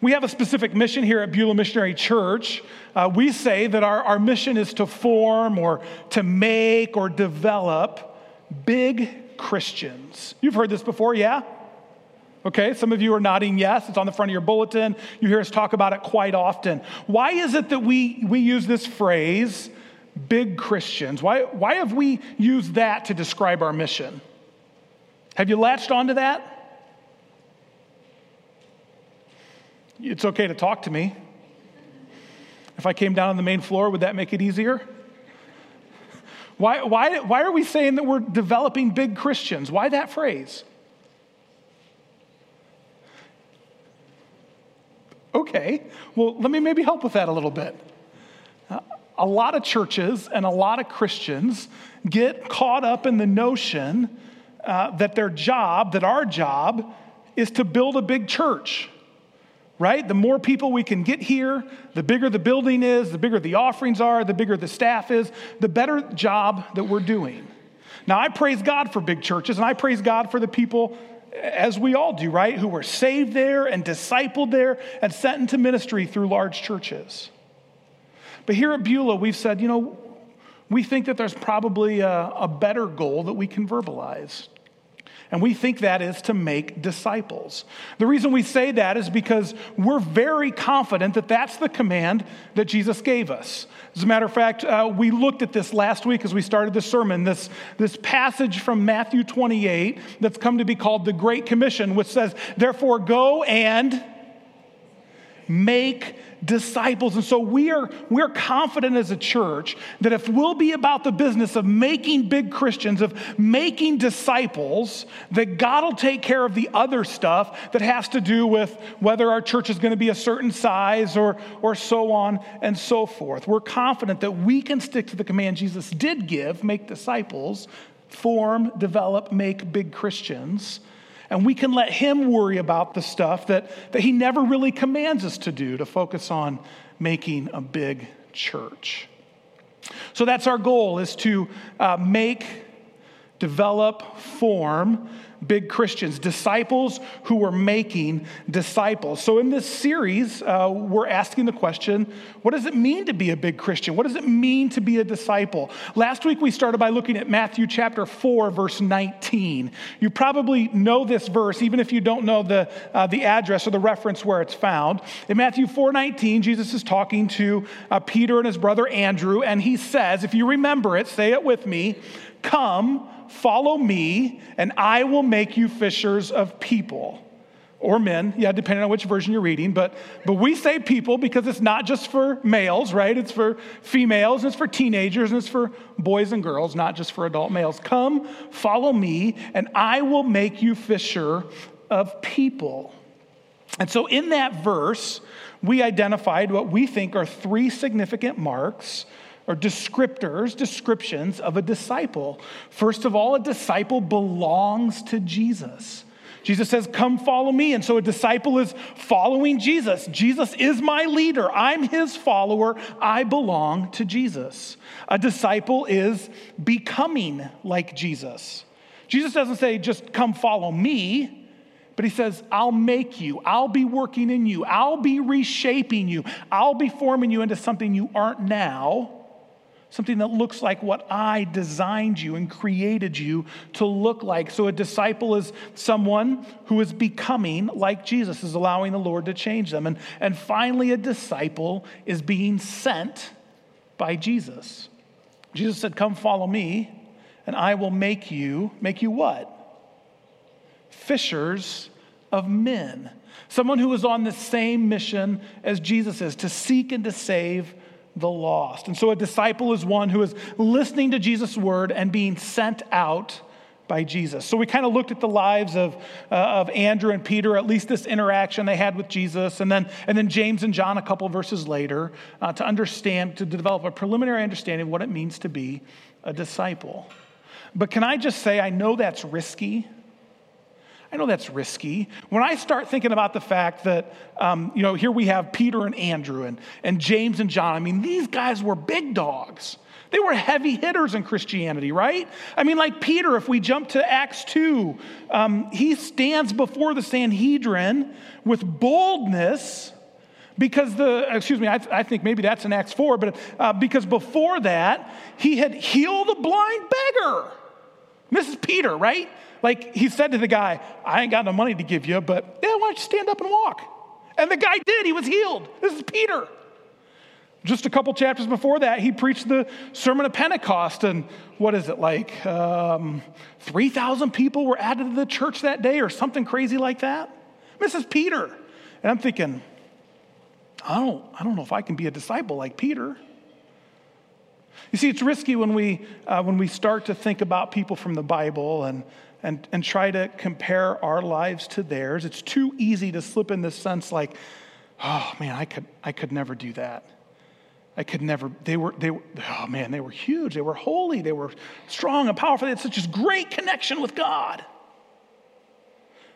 We have a specific mission here at Beulah Missionary Church. Uh, we say that our, our mission is to form or to make or develop big Christians. You've heard this before, yeah? Okay, some of you are nodding yes. It's on the front of your bulletin. You hear us talk about it quite often. Why is it that we, we use this phrase, big Christians? Why, why have we used that to describe our mission? Have you latched onto that? It's okay to talk to me. If I came down on the main floor, would that make it easier? Why, why, why are we saying that we're developing big Christians? Why that phrase? Okay, well, let me maybe help with that a little bit. a lot of churches and a lot of Christians get caught up in the notion uh, that their job, that our job, is to build a big church right? The more people we can get here, the bigger the building is, the bigger the offerings are, the bigger the staff is, the better job that we're doing. Now, I praise God for big churches, and I praise God for the people, as we all do, right, who were saved there and discipled there and sent into ministry through large churches. But here at Beulah, we've said, you know, we think that there's probably a, a better goal that we can verbalize. And we think that is to make disciples. The reason we say that is because we're very confident that that's the command that Jesus gave us. As a matter of fact, uh, we looked at this last week as we started the sermon, this, this passage from Matthew 28 that's come to be called the Great Commission, which says, Therefore, go and make disciples. And so we are, we're confident as a church that if we'll be about the business of making big Christians, of making disciples, that God will take care of the other stuff that has to do with whether our church is going to be a certain size or, or so on and so forth. We're confident that we can stick to the command Jesus did give make disciples, form, develop, make big Christians and we can let Him worry about the stuff that, that He never really commands us to do to focus on making a big church. So that's our goal is to uh, make, develop, form big Christians, disciples who are making disciples. So, in this series, uh, we're asking the question what does it mean to be a big Christian? What does it mean to be a disciple? Last week, we started by looking at Matthew chapter 4, verse 19. You probably know this verse, even if you don't know the, uh, the address or the reference where it's found. In Matthew 4 19, Jesus is talking to uh, Peter and his brother Andrew, and he says, if you remember it, say it with me, come Follow me, and I will make you fishers of people or men, yeah, depending on which version you're reading. But, but we say people because it's not just for males, right? It's for females, it's for teenagers, and it's for boys and girls, not just for adult males. Come, follow me, and I will make you fisher of people. And so in that verse, we identified what we think are three significant marks or descriptors, descriptions of a disciple. First of all, a disciple belongs to Jesus. Jesus says, Come follow me. And so a disciple is following Jesus. Jesus is my leader. I'm his follower. I belong to Jesus. A disciple is becoming like Jesus. Jesus doesn't say, Just come follow me. But he says, I'll make you. I'll be working in you. I'll be reshaping you. I'll be forming you into something you aren't now something that looks like what I designed you and created you to look like. So, a disciple is someone who is becoming like Jesus, is allowing the Lord to change them. And, and finally, a disciple is being sent by Jesus. Jesus said, Come follow me, and I will make you, make you what? Fishers of men. Someone who is on the same mission as Jesus is to seek and to save the lost. And so a disciple is one who is listening to Jesus' word and being sent out by Jesus. So we kind of looked at the lives of, uh, of Andrew and Peter, at least this interaction they had with Jesus, and then, and then James and John a couple verses later uh, to understand, to develop a preliminary understanding of what it means to be a disciple. But can I just say, I know that's risky. I know that's risky. When I start thinking about the fact that, um, you know, here we have Peter and Andrew and, and James and John, I mean, these guys were big dogs. They were heavy hitters in Christianity, right? I mean, like Peter, if we jump to Acts 2, um, he stands before the Sanhedrin with boldness because the, excuse me, I, I think maybe that's in Acts 4, but uh, because before that, he had healed a blind beggar. This is Peter, right? Like he said to the guy, I ain't got no money to give you, but yeah, why don't you stand up and walk? And the guy did, he was healed. This is Peter. Just a couple chapters before that, he preached the Sermon of Pentecost, and what is it like? Um, 3,000 people were added to the church that day, or something crazy like that. This is Peter. And I'm thinking, I don't, I don't know if I can be a disciple like Peter. You see, it's risky when we, uh, when we start to think about people from the Bible and, and, and try to compare our lives to theirs. It's too easy to slip in this sense like, oh man, I could, I could never do that. I could never, they were, they were, oh man, they were huge. They were holy. They were strong and powerful. They had such a great connection with God.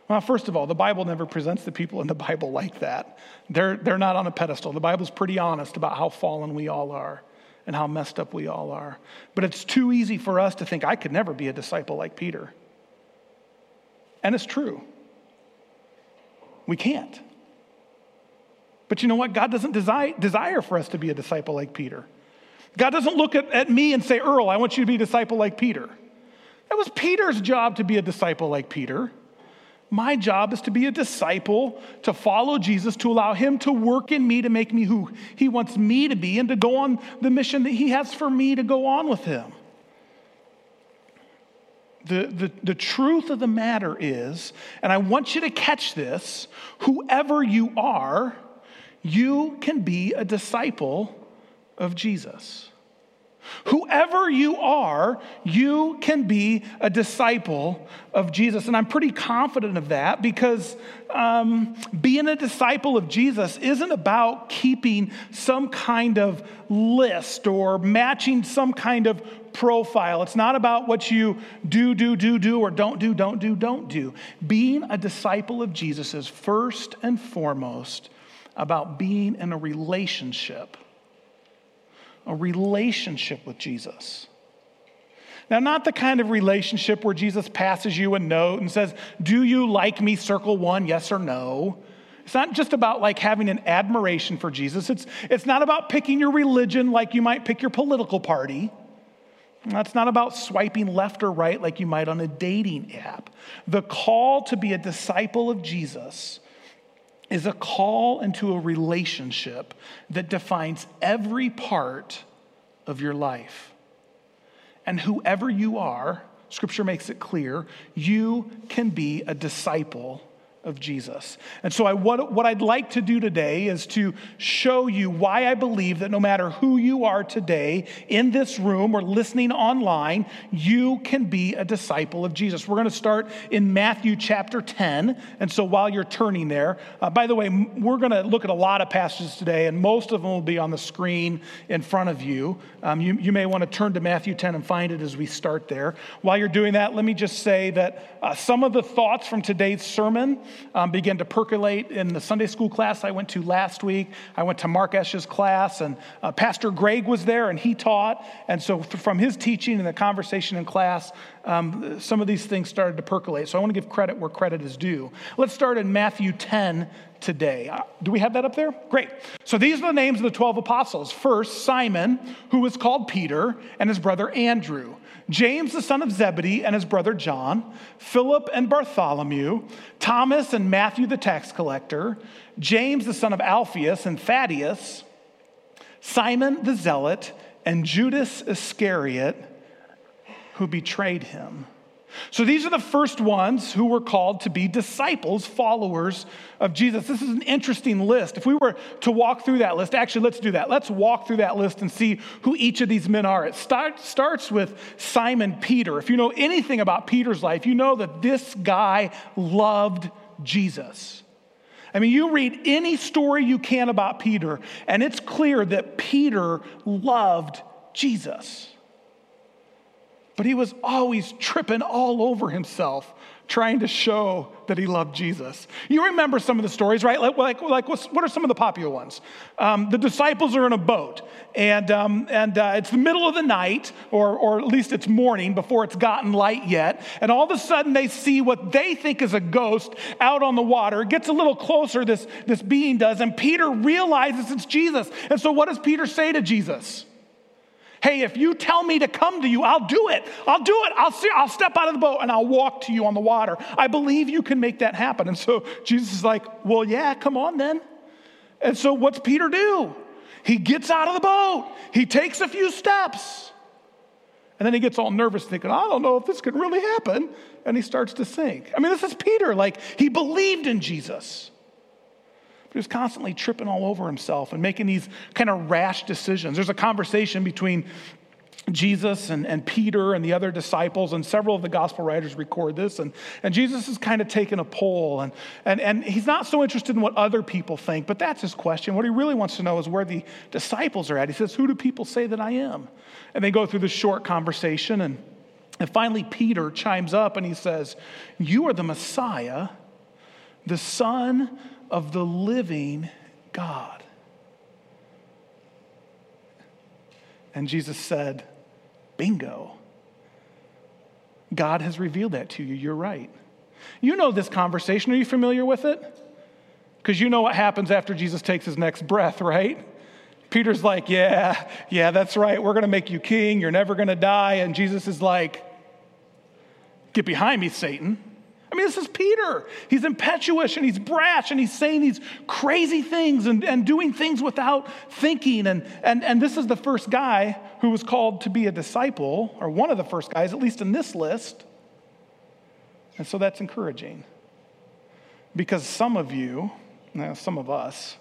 Well, first of all, the Bible never presents the people in the Bible like that. They're, they're not on a pedestal. The Bible's pretty honest about how fallen we all are and how messed up we all are. But it's too easy for us to think, I could never be a disciple like Peter. And it's true. We can't. But you know what? God doesn't desire, desire for us to be a disciple like Peter. God doesn't look at, at me and say, Earl, I want you to be a disciple like Peter. That was Peter's job to be a disciple like Peter. My job is to be a disciple, to follow Jesus, to allow Him to work in me to make me who He wants me to be, and to go on the mission that He has for me to go on with Him. The, the, the truth of the matter is, and I want you to catch this whoever you are, you can be a disciple of Jesus. Whoever you are, you can be a disciple of Jesus. And I'm pretty confident of that because um, being a disciple of Jesus isn't about keeping some kind of list or matching some kind of profile. It's not about what you do, do, do, do, or don't do, don't do, don't do. Being a disciple of Jesus is first and foremost about being in a relationship a relationship with Jesus. Now, not the kind of relationship where Jesus passes you a note and says, Do you like me? Circle one, yes or no. It's not just about like having an admiration for Jesus. It's, it's not about picking your religion like you might pick your political party. That's not about swiping left or right like you might on a dating app. The call to be a disciple of Jesus is a call into a relationship that defines every part of your life. And whoever you are, Scripture makes it clear, you can be a disciple of Jesus. And so, I, what, what I'd like to do today is to show you why I believe that no matter who you are today in this room or listening online, you can be a disciple of Jesus. We're going to start in Matthew chapter 10. And so, while you're turning there, uh, by the way, we're going to look at a lot of passages today, and most of them will be on the screen in front of you. Um, you, you may want to turn to Matthew 10 and find it as we start there. While you're doing that, let me just say that uh, some of the thoughts from today's sermon um, began to percolate in the Sunday school class I went to last week. I went to Mark Esch's class, and uh, Pastor Greg was there, and he taught. And so, from his teaching and the conversation in class, um, some of these things started to percolate. So, I want to give credit where credit is due. Let's start in Matthew 10 today. Uh, do we have that up there? Great. So these are the names of the 12 apostles. First, Simon, who was called Peter, and his brother Andrew. James, the son of Zebedee, and his brother John, Philip and Bartholomew, Thomas and Matthew, the tax collector, James, the son of Alphaeus, and Thaddeus, Simon the zealot, and Judas Iscariot, who betrayed him. So these are the first ones who were called to be disciples, followers of Jesus. This is an interesting list. If we were to walk through that list, actually, let's do that. Let's walk through that list and see who each of these men are. It start, starts with Simon Peter. If you know anything about Peter's life, you know that this guy loved Jesus. I mean, you read any story you can about Peter, and it's clear that Peter loved Jesus. But he was always tripping all over himself trying to show that he loved Jesus. You remember some of the stories, right? Like, like, like what are some of the popular ones? Um, the disciples are in a boat, and, um, and uh, it's the middle of the night, or, or at least it's morning before it's gotten light yet, and all of a sudden they see what they think is a ghost out on the water. It gets a little closer, this, this being does, and Peter realizes it's Jesus. And so what does Peter say to Jesus? Hey, if you tell me to come to you, I'll do it. I'll do it. I'll see, I'll step out of the boat and I'll walk to you on the water. I believe you can make that happen. And so Jesus is like, Well, yeah, come on then. And so what's Peter do? He gets out of the boat. He takes a few steps. And then he gets all nervous, thinking, I don't know if this can really happen. And he starts to sink. I mean, this is Peter. Like, he believed in Jesus. But he was constantly tripping all over himself and making these kind of rash decisions. There's a conversation between Jesus and, and Peter and the other disciples, and several of the gospel writers record this. And, and Jesus is kind of taking a poll, and, and, and he's not so interested in what other people think, but that's his question. What he really wants to know is where the disciples are at. He says, Who do people say that I am? And they go through this short conversation, and, and finally, Peter chimes up and he says, You are the Messiah, the Son of the living God. And Jesus said, Bingo. God has revealed that to you. You're right. You know this conversation. Are you familiar with it? Because you know what happens after Jesus takes his next breath, right? Peter's like, Yeah, yeah, that's right. We're going to make you king. You're never going to die. And Jesus is like, Get behind me, Satan. I mean, this is Peter. He's impetuous and he's brash and he's saying these crazy things and, and doing things without thinking. And, and, and this is the first guy who was called to be a disciple, or one of the first guys, at least in this list. And so that's encouraging. Because some of you, some of us,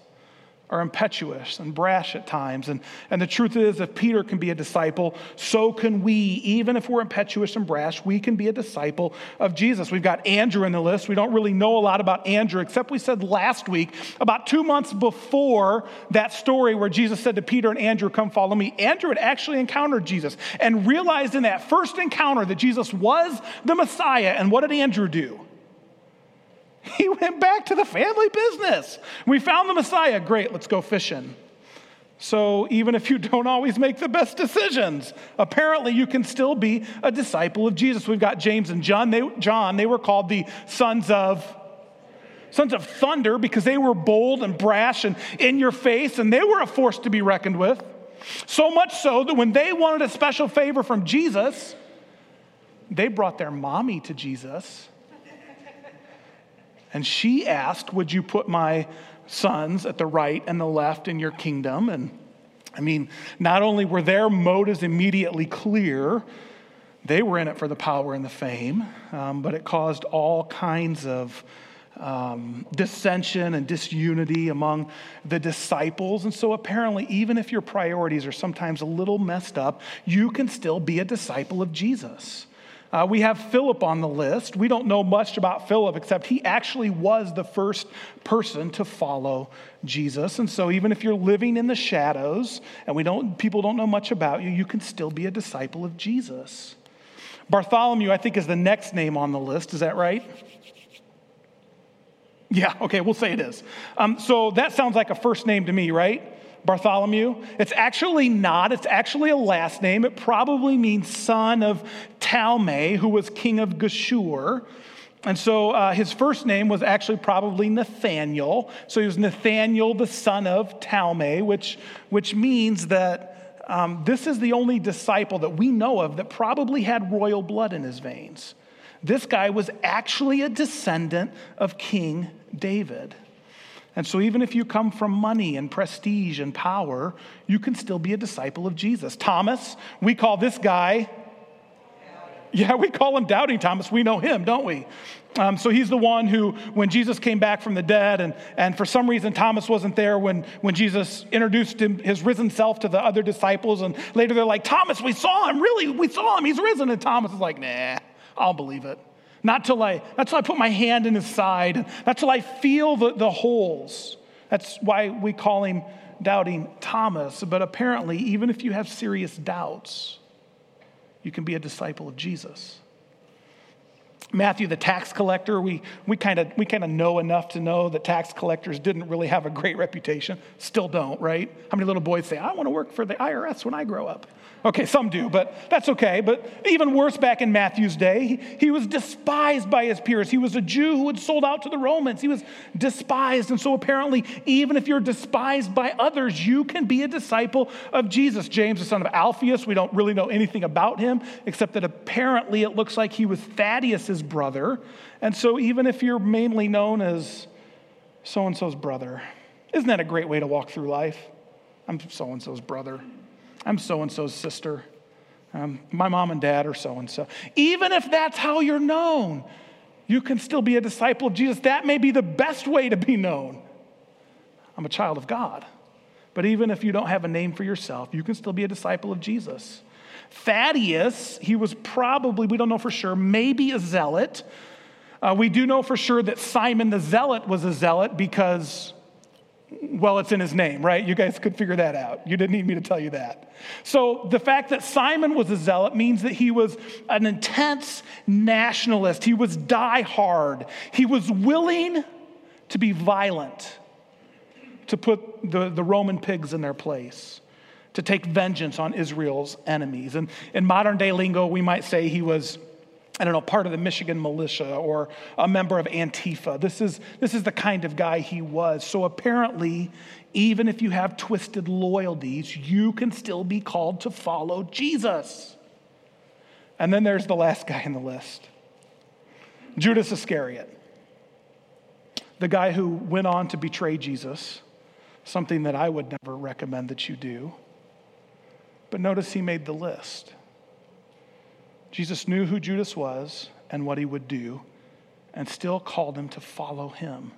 are impetuous and brash at times. And, and the truth is, if Peter can be a disciple, so can we. Even if we're impetuous and brash, we can be a disciple of Jesus. We've got Andrew in the list. We don't really know a lot about Andrew, except we said last week, about two months before that story where Jesus said to Peter and Andrew, Come follow me, Andrew had actually encountered Jesus and realized in that first encounter that Jesus was the Messiah. And what did Andrew do? He went back to the family business. We found the Messiah. Great, let's go fishing. So, even if you don't always make the best decisions, apparently you can still be a disciple of Jesus. We've got James and John. They, John, they were called the sons of sons of thunder because they were bold and brash and in your face, and they were a force to be reckoned with. So much so that when they wanted a special favor from Jesus, they brought their mommy to Jesus and she asked, Would you put my sons at the right and the left in your kingdom? And I mean, not only were their motives immediately clear, they were in it for the power and the fame, um, but it caused all kinds of um, dissension and disunity among the disciples. And so, apparently, even if your priorities are sometimes a little messed up, you can still be a disciple of Jesus. Uh, we have Philip on the list. We don't know much about Philip except he actually was the first person to follow Jesus. And so even if you're living in the shadows and we don't people don't know much about you, you can still be a disciple of Jesus. Bartholomew, I think, is the next name on the list. Is that right? Yeah, okay, we'll say it is. Um, so that sounds like a first name to me, right? Bartholomew. It's actually not, it's actually a last name. It probably means son of Talmai, who was king of Geshur. And so uh, his first name was actually probably Nathaniel. So he was Nathaniel, the son of Talmai, which, which means that um, this is the only disciple that we know of that probably had royal blood in his veins. This guy was actually a descendant of King David. And so, even if you come from money and prestige and power, you can still be a disciple of Jesus. Thomas, we call this guy, yeah, we call him Doubting Thomas. We know him, don't we? Um, so he's the one who, when Jesus came back from the dead, and, and for some reason Thomas wasn't there when, when Jesus introduced him, his risen self to the other disciples, and later they're like, Thomas, we saw him, really, we saw him, he's risen. And Thomas is like, nah, I'll believe it. Not till I, not till I put my hand in his side, not till I feel the, the holes. That's why we call him doubting Thomas. But apparently, even if you have serious doubts, you can be a disciple of Jesus. Matthew, the tax collector, we, we kind of we kind of know enough to know that tax collectors didn't really have a great reputation. Still don't, right? How many little boys say, I want to work for the IRS when I grow up? Okay, some do, but that's okay. But even worse, back in Matthew's day, he, he, was despised by his peers. He was a Jew who had sold out to the Romans. He was despised. And so, apparently, even if you're despised by others, you can be a disciple of Jesus. James, the son of Alphaeus, we don't really know anything about him, except that apparently it looks like he was Thaddeus's brother. And so, even if you're mainly known as so and so's brother, isn't that a great way to walk through life? I'm so and so's brother. I'm so and so's sister. Um, my mom and dad are so and so. Even if that's how you're known, you can still be a disciple of Jesus. That may be the best way to be known. I'm a child of God. But even if you don't have a name for yourself, you can still be a disciple of Jesus. Thaddeus, he was probably, we don't know for sure, maybe a zealot. Uh, we do know for sure that Simon the zealot was a zealot because well, it's in his name, right? You guys could figure that out. You didn't need me to tell you that. So, the fact that Simon was a zealot means that he was an intense nationalist. He was die-hard. He was willing to be violent, to put the, the Roman pigs in their place, to take vengeance on Israel's enemies. And in modern day lingo, we might say he was I don't know, part of the Michigan militia or a member of Antifa. This is, this is the kind of guy he was. So apparently, even if you have twisted loyalties, you can still be called to follow Jesus. And then there's the last guy in the list Judas Iscariot, the guy who went on to betray Jesus, something that I would never recommend that you do. But notice he made the list. Jesus knew who Judas was and what he would do, and still called him to follow him.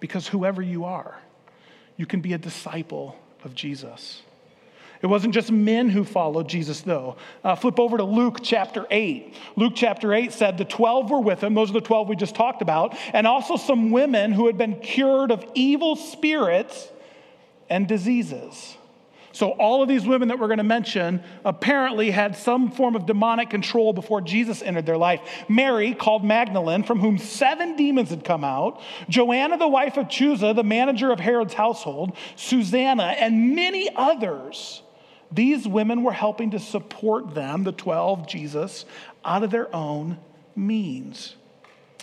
Because whoever you are, you can be a disciple of Jesus. It wasn't just men who followed Jesus, though. Uh, flip over to Luke chapter 8. Luke chapter 8 said the 12 were with him. Those are the 12 we just talked about. And also some women who had been cured of evil spirits and diseases. So, all of these women that we're going to mention apparently had some form of demonic control before Jesus entered their life. Mary, called Magdalene, from whom seven demons had come out, Joanna, the wife of Chuza, the manager of Herod's household, Susanna, and many others. These women were helping to support them, the 12, Jesus, out of their own means.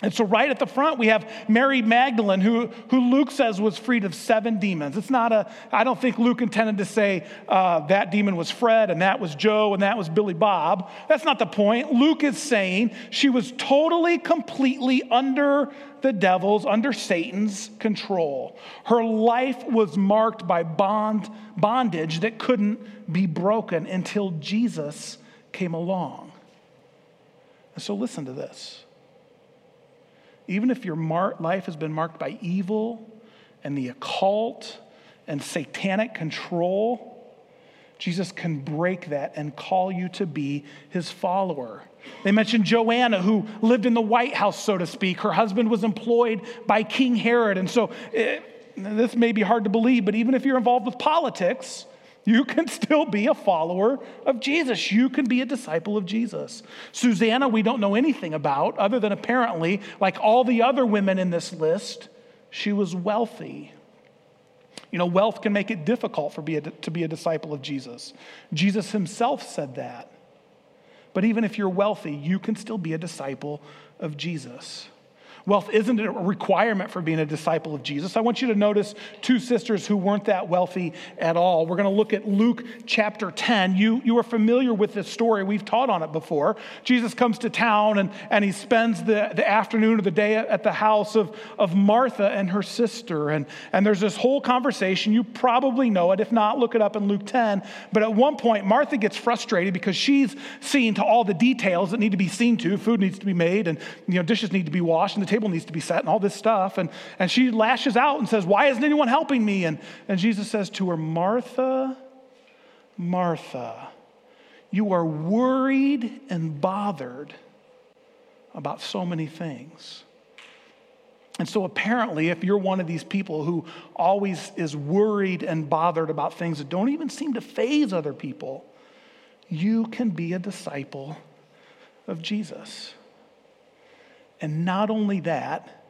And so, right at the front, we have Mary Magdalene, who, who Luke says was freed of seven demons. It's not a, I don't think Luke intended to say uh, that demon was Fred and that was Joe and that was Billy Bob. That's not the point. Luke is saying she was totally, completely under the devil's, under Satan's control. Her life was marked by bond, bondage that couldn't be broken until Jesus came along. And so, listen to this even if your mar- life has been marked by evil and the occult and satanic control, Jesus can break that and call you to be his follower. They mentioned Joanna, who lived in the White House, so to speak. Her husband was employed by King Herod. And so it, eh, this may be hard to believe, but even if you're involved with politics, you can still be a follower of Jesus. You can be a disciple of Jesus. Susanna, we don't know anything about, other than apparently, like all the other women in this list, she was wealthy. You know, wealth can make it difficult for be a, to be a disciple of Jesus. Jesus himself said that. But even if you're wealthy, you can still be a disciple of Jesus. Wealth isn't a requirement for being a disciple of Jesus. I want you to notice two sisters who weren't that wealthy at all. We're going to look at Luke chapter 10. You, you are familiar with this story. We've taught on it before. Jesus comes to town and, and he spends the, the afternoon or the day at the house of, of Martha and her sister. And, and there's this whole conversation. You probably know it. If not, look it up in Luke 10. But at one point, Martha gets frustrated because she's seeing to all the details that need to be seen to. Food needs to be made and you know, dishes need to be washed and the table needs to be set and all this stuff. And, and she lashes out and says, Why isn't anyone helping me? And, and Jesus says to her, Martha, Martha, you are worried and bothered about so many things. And so, apparently, if you're one of these people who always is worried and bothered about things that don't even seem to faze other people, you can be a disciple of Jesus. And not only that,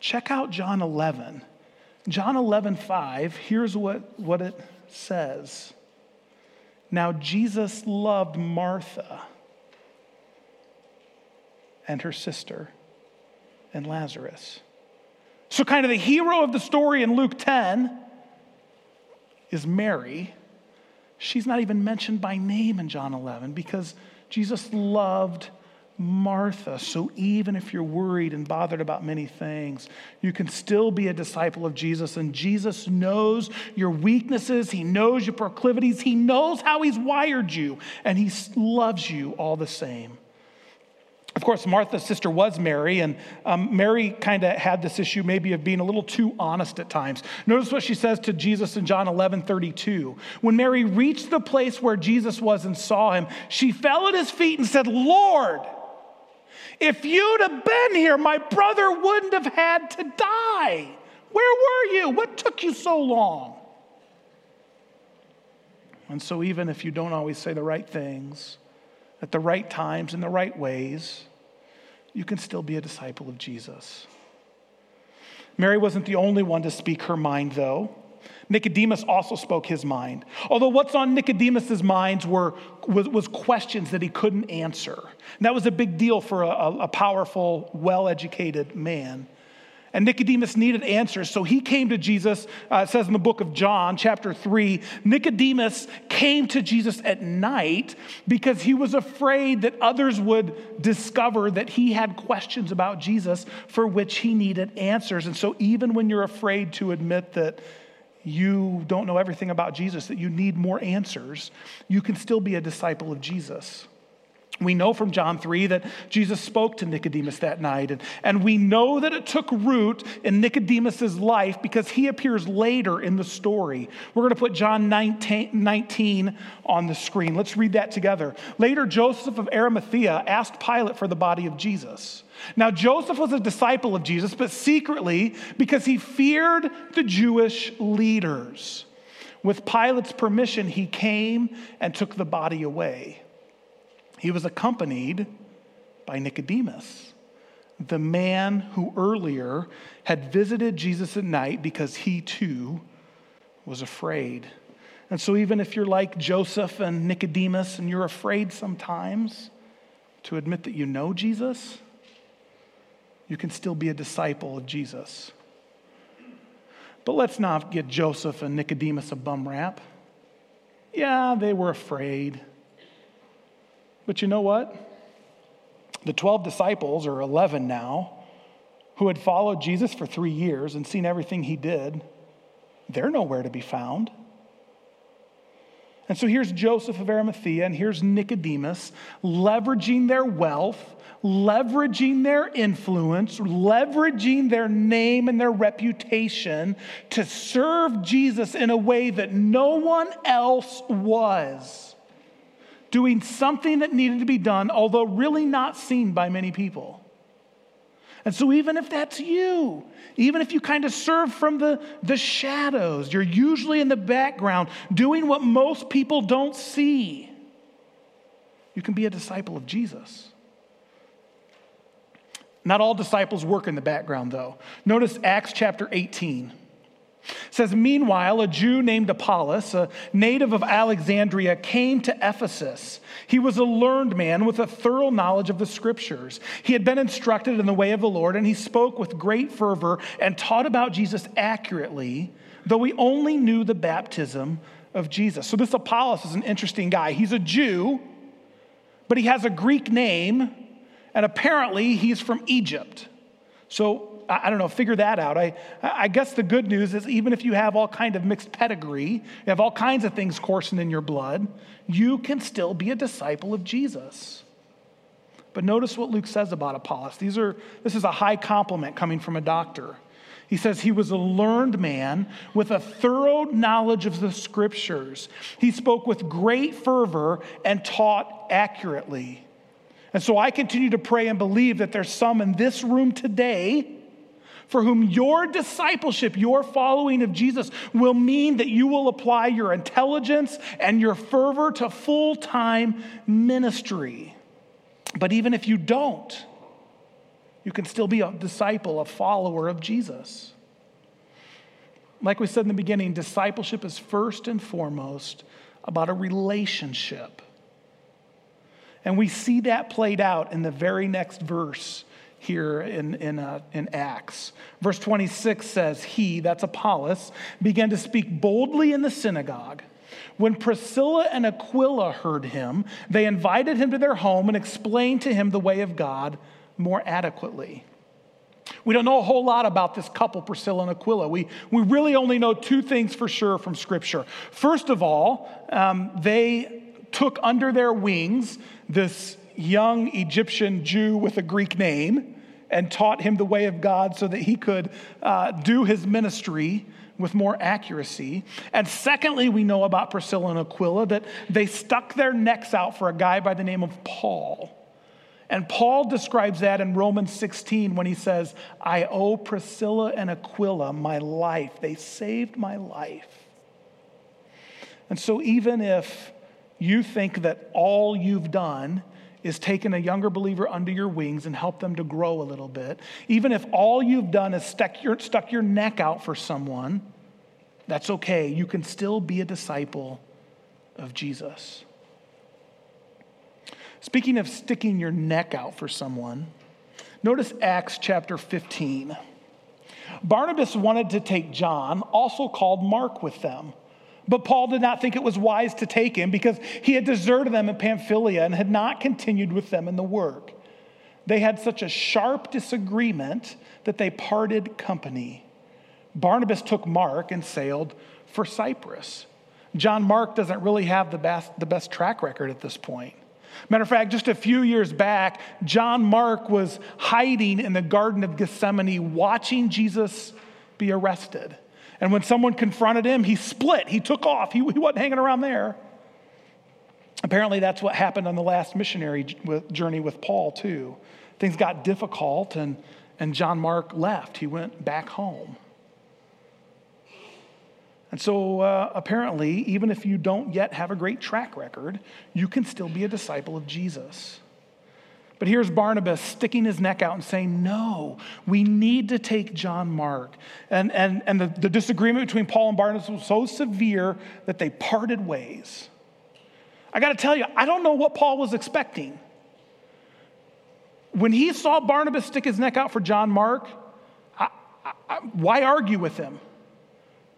check out John 11. John 11, 5, here's what, what it says. Now, Jesus loved Martha and her sister and Lazarus. So, kind of the hero of the story in Luke 10 is Mary. She's not even mentioned by name in John 11 because Jesus loved Martha. So even if you're worried and bothered about many things, you can still be a disciple of Jesus. And Jesus knows your weaknesses, He knows your proclivities, He knows how He's wired you, and He loves you all the same. Of course, Martha's sister was Mary, and um, Mary kind of had this issue maybe of being a little too honest at times. Notice what she says to Jesus in John 11 32. When Mary reached the place where Jesus was and saw him, she fell at his feet and said, Lord, if you'd have been here, my brother wouldn't have had to die. Where were you? What took you so long? And so, even if you don't always say the right things at the right times in the right ways, you can still be a disciple of Jesus. Mary wasn't the only one to speak her mind, though. Nicodemus also spoke his mind. Although what's on Nicodemus's minds were, was, was questions that he couldn't answer. And that was a big deal for a, a powerful, well educated man. And Nicodemus needed answers, so he came to Jesus. Uh, it says in the book of John, chapter 3, Nicodemus came to Jesus at night because he was afraid that others would discover that he had questions about Jesus for which he needed answers. And so, even when you're afraid to admit that you don't know everything about Jesus, that you need more answers, you can still be a disciple of Jesus. We know from John 3 that Jesus spoke to Nicodemus that night, and, and we know that it took root in Nicodemus's life because he appears later in the story. We're going to put John 19, 19 on the screen. Let's read that together. Later, Joseph of Arimathea asked Pilate for the body of Jesus. Now, Joseph was a disciple of Jesus, but secretly because he feared the Jewish leaders. With Pilate's permission, he came and took the body away. He was accompanied by Nicodemus, the man who earlier had visited Jesus at night because he too was afraid. And so, even if you're like Joseph and Nicodemus and you're afraid sometimes to admit that you know Jesus, you can still be a disciple of Jesus. But let's not get Joseph and Nicodemus a bum rap. Yeah, they were afraid. But you know what? The 12 disciples, or 11 now, who had followed Jesus for three years and seen everything he did, they're nowhere to be found. And so here's Joseph of Arimathea and here's Nicodemus leveraging their wealth, leveraging their influence, leveraging their name and their reputation to serve Jesus in a way that no one else was doing something that needed to be done, although really not seen by many people. And so, even if that's you, even if you kind of serve from the, the shadows, you're usually in the background doing what most people don't see, you can be a disciple of Jesus. Not all disciples work in the background, though. Notice Acts chapter 18. It says, Meanwhile, a Jew named Apollos, a native of Alexandria, came to Ephesus. He was a learned man with a thorough knowledge of the scriptures. He had been instructed in the way of the Lord, and he spoke with great fervor and taught about Jesus accurately, though he only knew the baptism of Jesus. So, this Apollos is an interesting guy. He's a Jew, but he has a Greek name, and apparently he's from Egypt. So, I don't know, figure that out. I, I guess the good news is even if you have all kind of mixed pedigree, you have all kinds of things coursing in your blood, you can still be a disciple of Jesus. But notice what Luke says about Apollos. These are, this is a high compliment coming from a doctor. He says he was a learned man with a thorough knowledge of the scriptures. He spoke with great fervor and taught accurately. And so I continue to pray and believe that there's some in this room today for whom your discipleship, your following of Jesus, will mean that you will apply your intelligence and your fervor to full time ministry. But even if you don't, You can still be a disciple, a follower of Jesus. Like we said in the beginning, discipleship is first and foremost about a relationship. And we see that played out in the very next verse here in, in, uh, in Acts. Verse 26 says, He, that's Apollos, began to speak boldly in the synagogue. When Priscilla and Aquila heard him, they invited him to their home and explained to him the way of God more adequately. We don't know a whole lot about this couple, Priscilla and Aquila. We, we really only know two things for sure from Scripture. First of all, um, they took under their wings this young Egyptian Jew with a Greek name and taught him the way of God so that he could uh, do his ministry with more accuracy. And secondly, we know about Priscilla and Aquila that they stuck their necks out for a guy by the name of Paul. And Paul describes that in Romans 16 when he says, I owe Priscilla and Aquila my life. They saved my life. And so, even if you think that all you've done is taking a younger believer under your wings and help them to grow a little bit, even if all you've done is stuck your, stuck your neck out for someone, that's okay. You can still be a disciple of Jesus. Speaking of sticking your neck out for someone, notice Acts chapter 15. Barnabas wanted to take John, also called Mark, with them. But Paul did not think it was wise to take him because he had deserted them in Pamphylia and had not continued with them in the work. They had such a sharp disagreement that they parted company. Barnabas took Mark and sailed for Cyprus. John Mark doesn't really have the best, the best track record at this point. Matter of fact, just a few years back, John Mark was hiding in the Garden of Gethsemane watching Jesus be arrested. And when someone confronted him, he split, he took off, he, he wasn't hanging around there. Apparently, that's what happened on the last missionary journey with Paul, too. Things got difficult, and, and John Mark left. He went back home. And so, uh, apparently, even if you don't yet have a great track record, you can still be a disciple of Jesus. But here's Barnabas sticking his neck out and saying, No, we need to take John Mark. And, and, and the, the disagreement between Paul and Barnabas was so severe that they parted ways. I got to tell you, I don't know what Paul was expecting. When he saw Barnabas stick his neck out for John Mark, I, I, why argue with him?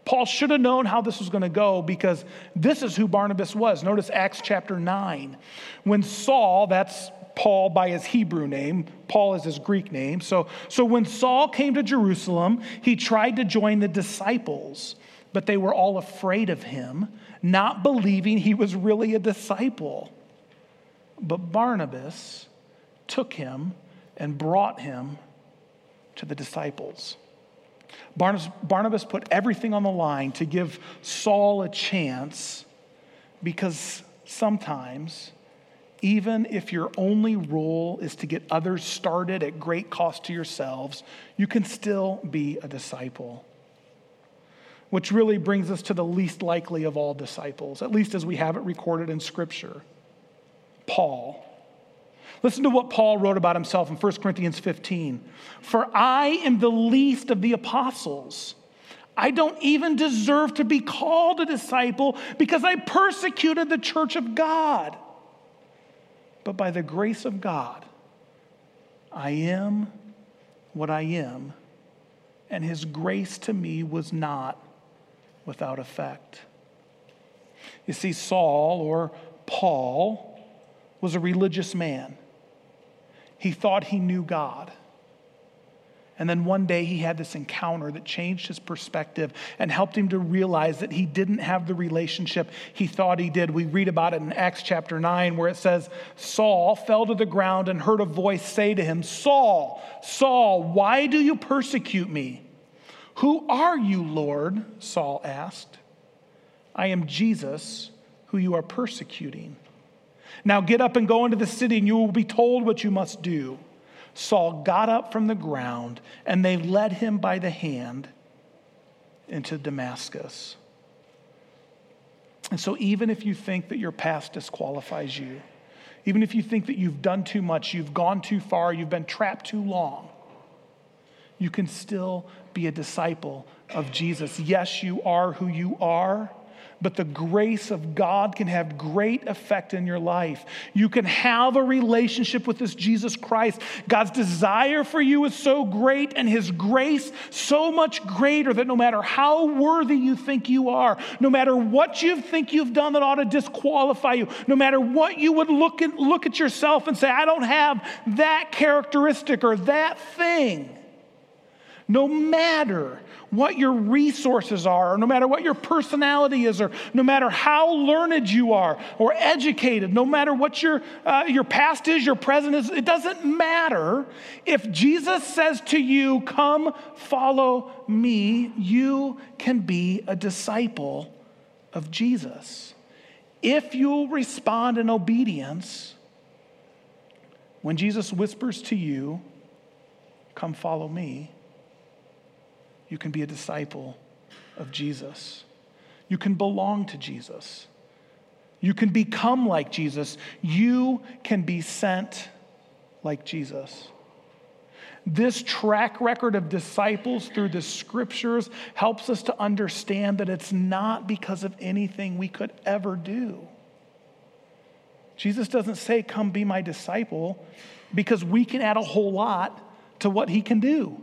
Paul should have known how this was going to go because this is who Barnabas was. Notice Acts chapter 9. When Saul, that's Paul by his Hebrew name, Paul is his Greek name. So, so when Saul came to Jerusalem, he tried to join the disciples, but they were all afraid of him, not believing he was really a disciple. But Barnabas took him and brought him to the disciples. Barnabas, Barnabas put everything on the line to give Saul a chance because sometimes, even if your only role is to get others started at great cost to yourselves, you can still be a disciple. Which really brings us to the least likely of all disciples, at least as we have it recorded in Scripture Paul. Listen to what Paul wrote about himself in 1 Corinthians 15. For I am the least of the apostles. I don't even deserve to be called a disciple because I persecuted the church of God. But by the grace of God, I am what I am, and his grace to me was not without effect. You see, Saul or Paul was a religious man. He thought he knew God. And then one day he had this encounter that changed his perspective and helped him to realize that he didn't have the relationship he thought he did. We read about it in Acts chapter 9, where it says, Saul fell to the ground and heard a voice say to him, Saul, Saul, why do you persecute me? Who are you, Lord? Saul asked. I am Jesus, who you are persecuting. Now get up and go into the city, and you will be told what you must do. Saul got up from the ground, and they led him by the hand into Damascus. And so, even if you think that your past disqualifies you, even if you think that you've done too much, you've gone too far, you've been trapped too long, you can still be a disciple of Jesus. Yes, you are who you are but the grace of God can have great effect in your life. You can have a relationship with this Jesus Christ. God's desire for you is so great, and His grace so much greater that no matter how worthy you think you are, no matter what you think you've done that ought to disqualify you, no matter what you would look at, look at yourself and say, I don't have that characteristic or that thing, no matter what your resources are, or no matter what your personality is, or no matter how learned you are or educated, no matter what your, uh, your past is, your present is, it doesn't matter. If Jesus says to you, Come follow me, you can be a disciple of Jesus. If you'll respond in obedience, when Jesus whispers to you, Come follow me you can be a disciple of Jesus. You can belong to Jesus. You can become like Jesus. You can be sent like Jesus. This track record of disciples through the scriptures helps us to understand that it's not because of anything we could ever do. Jesus doesn't say, Come be my disciple, because we can add a whole lot to what he can do.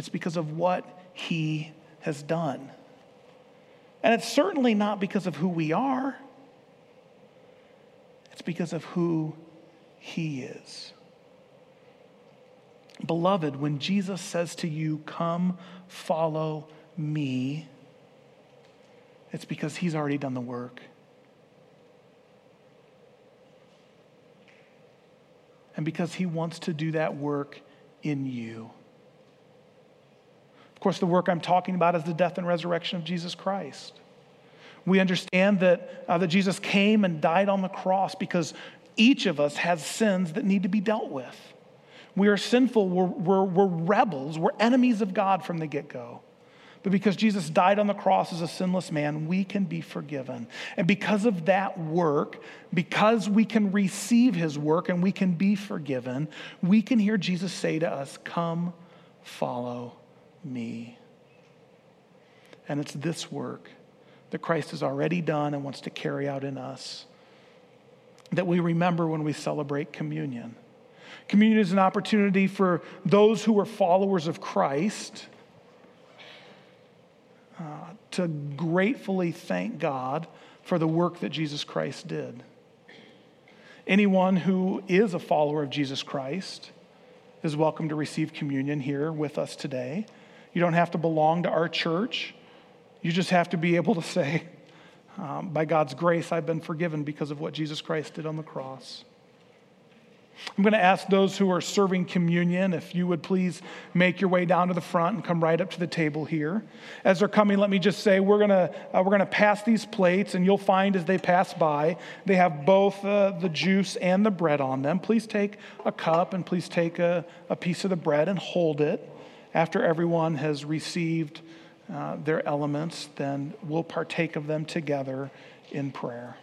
It's because of what he has done. And it's certainly not because of who we are, it's because of who he is. Beloved, when Jesus says to you, Come, follow me, it's because he's already done the work. And because he wants to do that work in you. Of course, the work I'm talking about is the death and resurrection of Jesus Christ. We understand that, uh, that Jesus came and died on the cross because each of us has sins that need to be dealt with. We are sinful, we're, we're, we're rebels, we're enemies of God from the get go. But because Jesus died on the cross as a sinless man, we can be forgiven. And because of that work, because we can receive his work and we can be forgiven, we can hear Jesus say to us, Come, follow me. And it's this work that Christ has already done and wants to carry out in us that we remember when we celebrate communion. Communion is an opportunity for those who are followers of Christ uh, to gratefully thank God for the work that Jesus Christ did. Anyone who is a follower of Jesus Christ is welcome to receive communion here with us today. You don't have to belong to our church. You just have to be able to say, um, by God's grace, I've been forgiven because of what Jesus Christ did on the cross. I'm going to ask those who are serving communion if you would please make your way down to the front and come right up to the table here. As they're coming, let me just say we're going to uh, we're going to pass these plates, and you'll find as they pass by they have both uh, the juice and the bread on them. Please take a cup and please take a, a piece of the bread and hold it after everyone has received uh, their elements, then we'll partake of them together in prayer.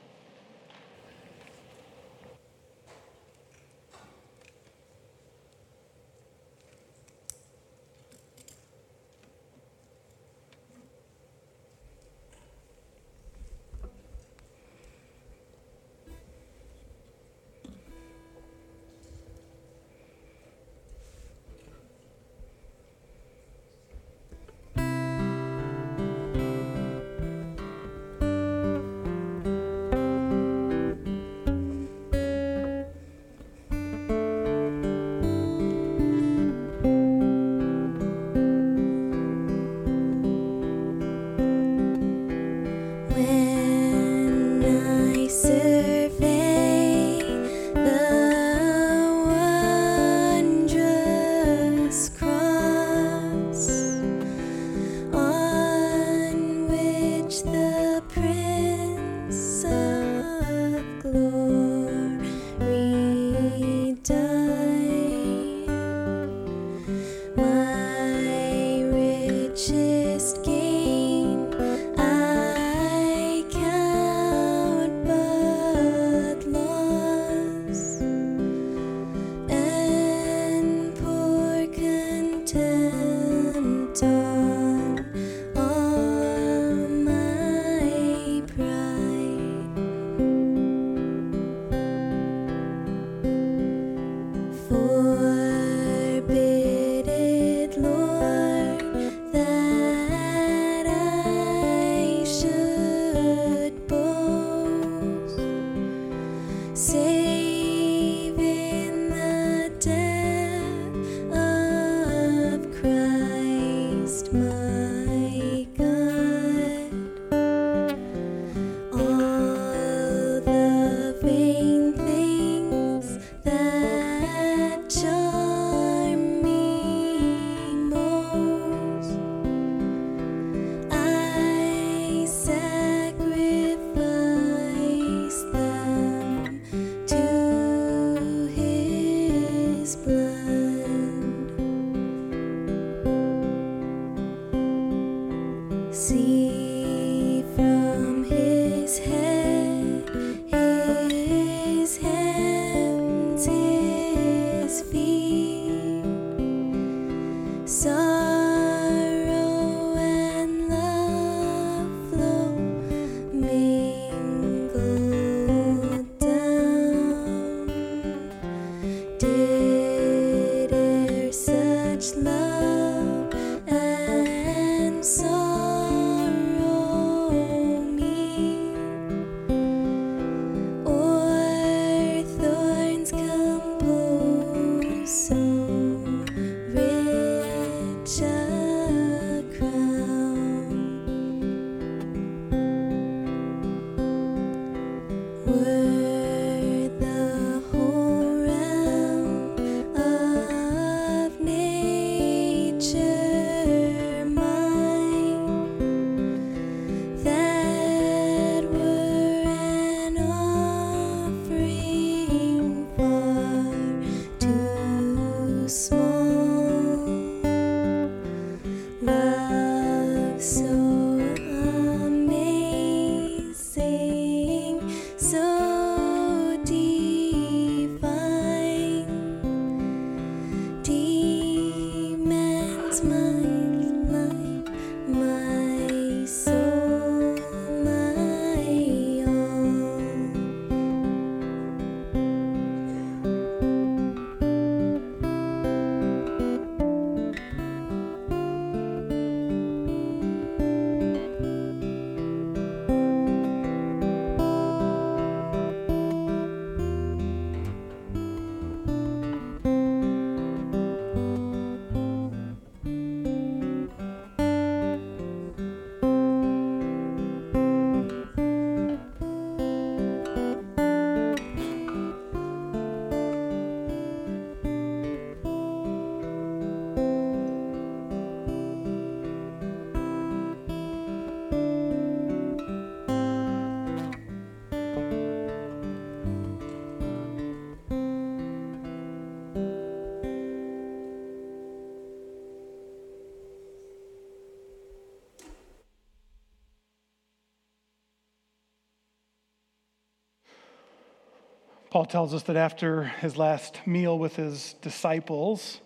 Paul tells us that after his last meal with his disciples,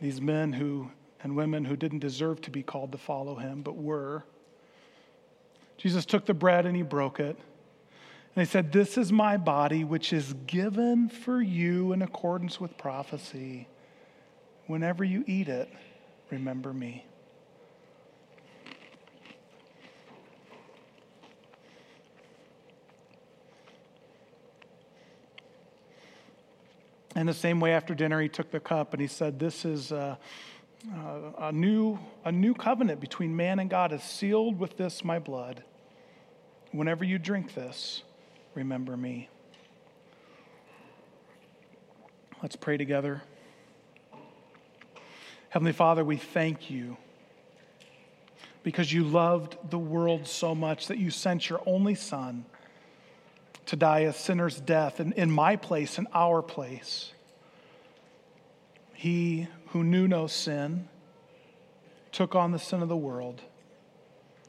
these men who and women who didn't deserve to be called to follow him, but were, Jesus took the bread and he broke it. And he said, This is my body, which is given for you in accordance with prophecy. Whenever you eat it, remember me. In the same way, after dinner, he took the cup and he said, This is a, a, new, a new covenant between man and God is sealed with this, my blood. Whenever you drink this, remember me. Let's pray together. Heavenly Father, we thank you because you loved the world so much that you sent your only Son to die a sinner's death in, in my place, in our place. He who knew no sin took on the sin of the world,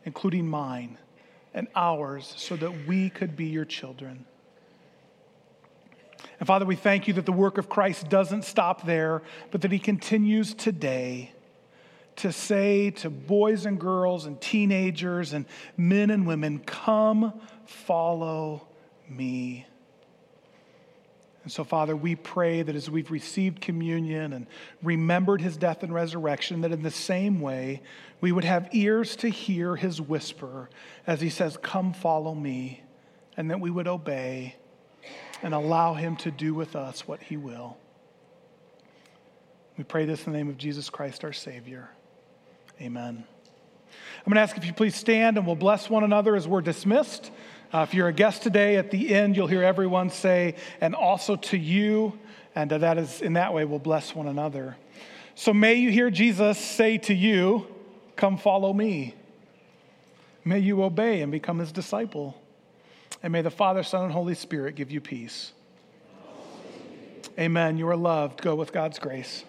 including mine and ours, so that we could be your children. And Father, we thank you that the work of Christ doesn't stop there, but that he continues today to say to boys and girls and teenagers and men and women, Come, follow me. And so, Father, we pray that as we've received communion and remembered his death and resurrection, that in the same way we would have ears to hear his whisper as he says, Come follow me, and that we would obey and allow him to do with us what he will. We pray this in the name of Jesus Christ, our Savior. Amen. I'm going to ask if you please stand and we'll bless one another as we're dismissed. Uh, if you're a guest today, at the end, you'll hear everyone say, and also to you. And uh, that is, in that way, we'll bless one another. So may you hear Jesus say to you, Come follow me. May you obey and become his disciple. And may the Father, Son, and Holy Spirit give you peace. Amen. You are loved. Go with God's grace.